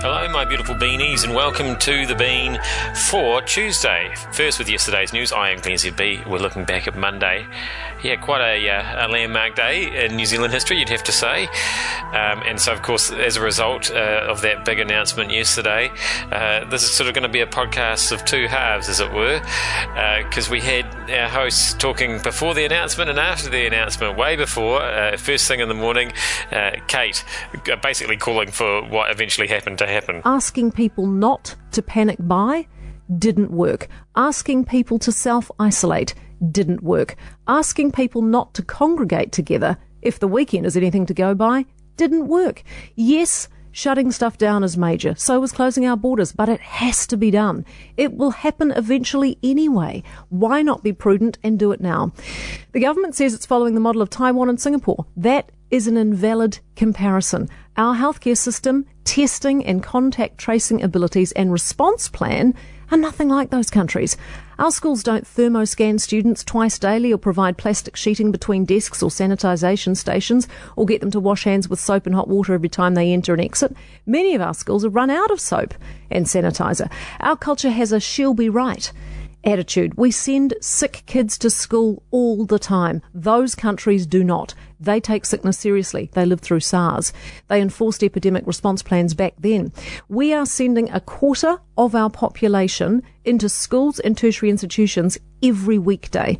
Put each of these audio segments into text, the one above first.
Hello, my beautiful beanies, and welcome to the Bean for Tuesday. First, with yesterday's news, I am Glenn ZB. We're looking back at Monday. Yeah, quite a, uh, a landmark day in New Zealand history, you'd have to say. Um, and so, of course, as a result uh, of that big announcement yesterday, uh, this is sort of going to be a podcast of two halves, as it were, because uh, we had our hosts talking before the announcement and after the announcement, way before, uh, first thing in the morning, uh, Kate basically calling for what eventually happened to happen. Asking people not to panic buy didn't work. Asking people to self isolate didn't work. Asking people not to congregate together, if the weekend is anything to go by, didn't work. Yes, shutting stuff down is major. So was closing our borders, but it has to be done. It will happen eventually anyway. Why not be prudent and do it now? The government says it's following the model of Taiwan and Singapore. That is an invalid comparison. Our healthcare system, testing and contact tracing abilities and response plan are nothing like those countries. Our schools don't thermoscan students twice daily or provide plastic sheeting between desks or sanitisation stations or get them to wash hands with soap and hot water every time they enter and exit. Many of our schools have run out of soap and sanitizer. Our culture has a she'll be right attitude. We send sick kids to school all the time. Those countries do not. They take sickness seriously. They lived through SARS. They enforced epidemic response plans back then. We are sending a quarter of our population into schools and tertiary institutions every weekday.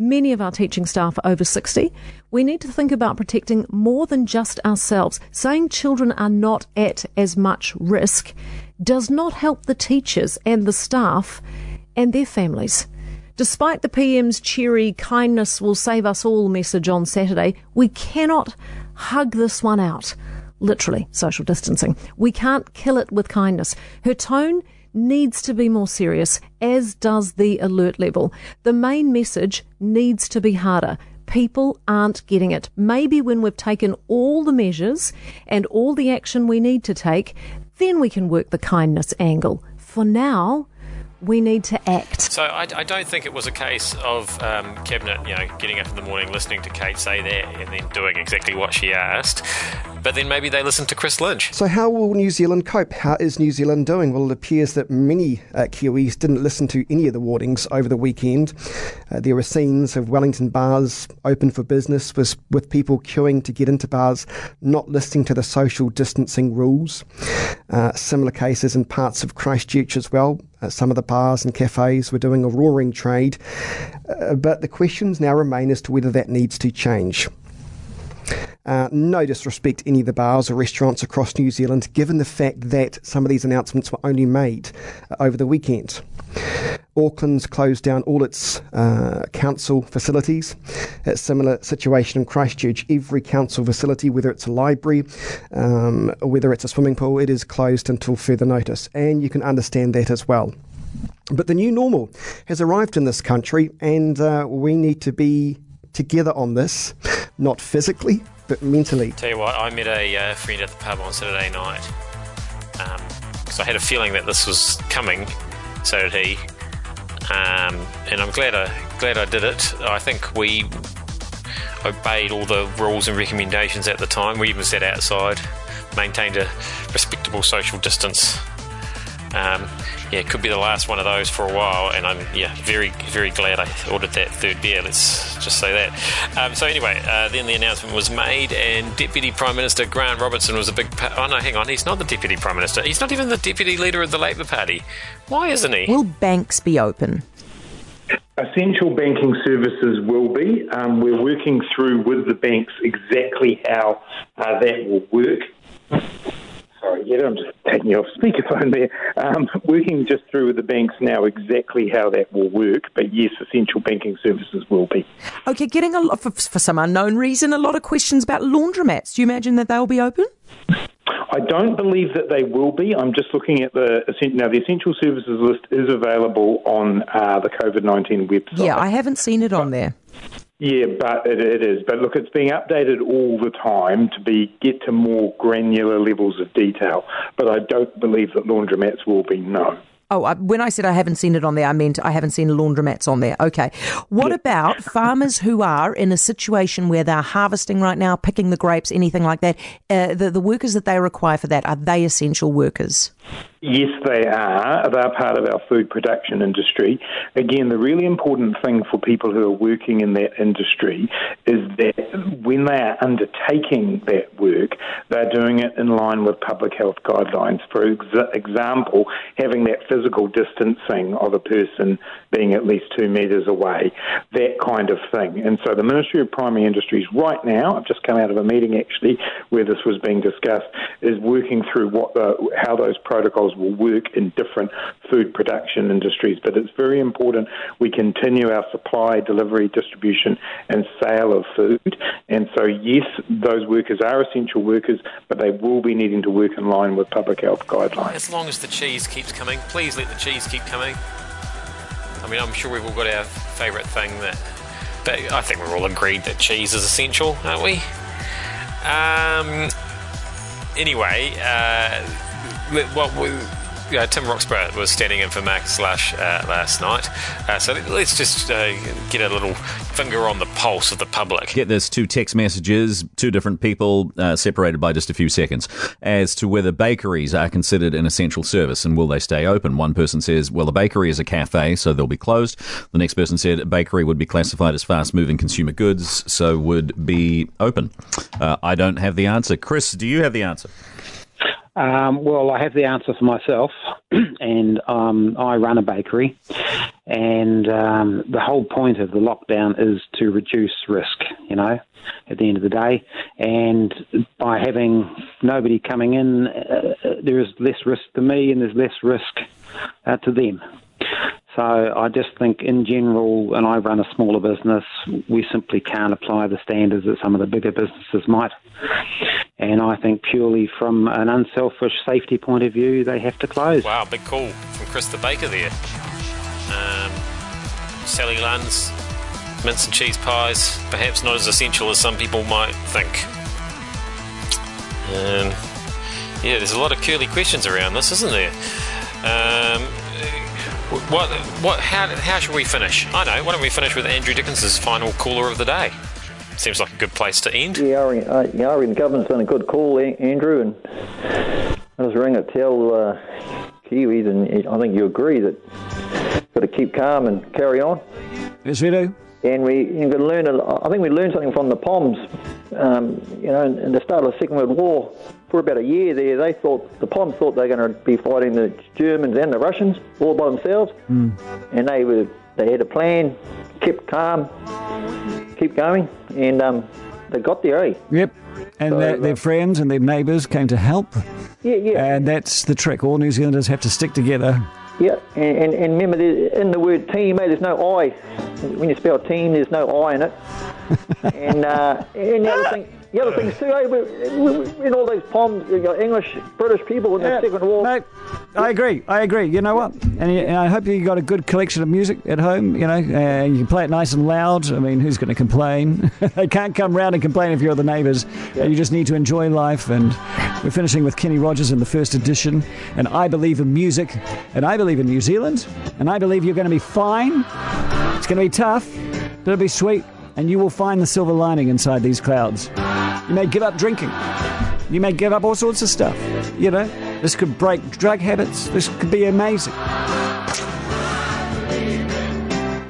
Many of our teaching staff are over 60. We need to think about protecting more than just ourselves. Saying children are not at as much risk does not help the teachers and the staff and their families. Despite the PM's cheery kindness will save us all message on Saturday, we cannot hug this one out. Literally, social distancing. We can't kill it with kindness. Her tone needs to be more serious, as does the alert level. The main message needs to be harder. People aren't getting it. Maybe when we've taken all the measures and all the action we need to take, then we can work the kindness angle. For now, we need to act. So I, I don't think it was a case of um, cabinet, you know, getting up in the morning, listening to Kate say that, and then doing exactly what she asked. But then maybe they listen to Chris Lynch. So how will New Zealand cope? How is New Zealand doing? Well, it appears that many uh, Kiwis didn't listen to any of the warnings over the weekend. Uh, there were scenes of Wellington bars open for business, with, with people queuing to get into bars, not listening to the social distancing rules. Uh, similar cases in parts of Christchurch as well. Uh, some of the bars and cafes were doing a roaring trade. Uh, but the questions now remain as to whether that needs to change. Uh, no disrespect to any of the bars or restaurants across New Zealand, given the fact that some of these announcements were only made uh, over the weekend. Auckland's closed down all its uh, council facilities. A similar situation in Christchurch. Every council facility, whether it's a library, um, whether it's a swimming pool, it is closed until further notice. And you can understand that as well. But the new normal has arrived in this country, and uh, we need to be together on this, not physically, but mentally. Tell you what, I met a uh, friend at the pub on Saturday night because um, I had a feeling that this was coming. So did he, um, and I'm glad I glad I did it. I think we obeyed all the rules and recommendations at the time. We even sat outside, maintained a respectable social distance. Um, yeah, it could be the last one of those for a while, and I'm yeah very very glad I ordered that third beer. Let's just say that. Um, so anyway, uh, then the announcement was made, and Deputy Prime Minister Grant Robertson was a big. Pa- oh no, hang on, he's not the Deputy Prime Minister. He's not even the Deputy Leader of the Labour Party. Why isn't he? Will banks be open? Essential banking services will be. Um, we're working through with the banks exactly how uh, that will work. Sorry, yeah, I'm just taking you off speakerphone there. Um, working just through with the banks now exactly how that will work, but yes, essential banking services will be. Okay, getting a lot, for, for some unknown reason, a lot of questions about laundromats. Do you imagine that they'll be open? I don't believe that they will be. I'm just looking at the now. The essential services list is available on uh, the COVID nineteen website. Yeah, I haven't seen it on there. Yeah, but it, it is. But look, it's being updated all the time to be get to more granular levels of detail. But I don't believe that laundromats will be no. Oh, I, when I said I haven't seen it on there, I meant I haven't seen laundromats on there. Okay. What about farmers who are in a situation where they're harvesting right now, picking the grapes, anything like that? Uh, the, the workers that they require for that, are they essential workers? Yes, they are. They're part of our food production industry. Again, the really important thing for people who are working in that industry is that when they are undertaking that work, they're doing it in line with public health guidelines. For ex- example, having that physical distancing of a person being at least two metres away, that kind of thing. And so the Ministry of Primary Industries right now, I've just come out of a meeting actually where this was being discussed, is working through what the, how those protocols will work in different food production industries. But it's very important we continue our supply, delivery, distribution, and sale of food. And so, yes, those workers are essential workers, but they will be needing to work in line with public health guidelines. As long as the cheese keeps coming, please let the cheese keep coming. I mean, I'm sure we've all got our favourite thing that, but I think we're all agreed that cheese is essential, aren't we? Um. Anyway, uh, what we Tim Roxborogh was standing in for Marcus Lush uh, last night. Uh, so let's just uh, get a little finger on the pulse of the public. Get this two text messages, two different people uh, separated by just a few seconds, as to whether bakeries are considered an essential service and will they stay open. One person says, well, a bakery is a cafe, so they'll be closed. The next person said, a bakery would be classified as fast moving consumer goods, so would be open. Uh, I don't have the answer. Chris, do you have the answer? Um, well, I have the answer for myself, and um, I run a bakery, and um, the whole point of the lockdown is to reduce risk. You know, at the end of the day, and by having nobody coming in, uh, there is less risk to me, and there's less risk uh, to them. So I just think, in general, and I run a smaller business, we simply can't apply the standards that some of the bigger businesses might. And I think purely from an unselfish safety point of view, they have to close. Wow, big call from Chris the Baker there. Um, Sally Lunn's mince and cheese pies, perhaps not as essential as some people might think. Um, yeah, there's a lot of curly questions around this, isn't there? Um, what, what, how, how should we finish? I know. Why don't we finish with Andrew Dickens's final caller of the day? Seems like a good place to end. Yeah, I reckon, uh, yeah, I reckon the government's done a good call, Andrew, and I was ringing to tell uh, Kiwis, and I think you agree that got to keep calm and carry on. Yes, we do. And we you got to learn. I think we learned something from the Poms. Um, you know, in the start of the Second World War, for about a year there, they thought the Poms thought they were going to be fighting the Germans and the Russians all by themselves, mm. and they were they had a plan, kept calm, keep going, and um, they got there, eh? Yep. And so, their, their, friends and their neighbours came to help. Yeah, yeah. And that's the trick. All New Zealanders have to stick together. Yeah, and, and, and remember, in the word team, eh, there's no I. When you spell team, there's no I in it. and, uh, and the other thing, the other things too, eh? In all those poems, you got English, British people in the Second War. No, I agree. I agree. You know what? And, and, I hope you got a good collection of music at home. You know, uh, you can play it nice and loud. I mean, who's going to complain? they can't come round and complain if you're the neighbours. Yeah. You just need to enjoy life. And we're finishing with Kenny Rogers in the first edition. And I believe in music, and I believe in New Zealand, and I believe you're going to be fine. It's going to be tough, but it'll be sweet and you will find the silver lining inside these clouds. You may give up drinking. You may give up all sorts of stuff. You know, this could break drug habits. This could be amazing.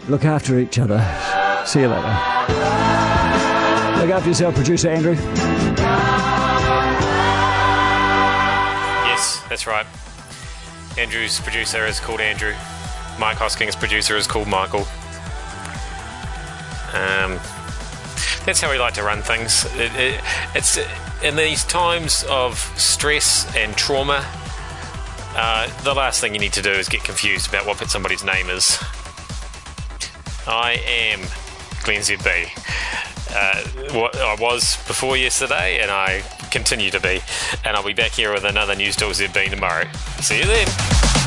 Look after each other. See you later. Look after yourself, producer Andrew. Yes, that's right. Andrew's producer is called Andrew. Mike Hosking's producer is called Michael. Um, that's how we like to run things. It, it, it's in these times of stress and trauma. Uh, the last thing you need to do is get confused about what somebody's name is. I am Glenn ZB. Uh, what I was before yesterday, and I continue to be. And I'll be back here with another News Talk ZB tomorrow. See you then.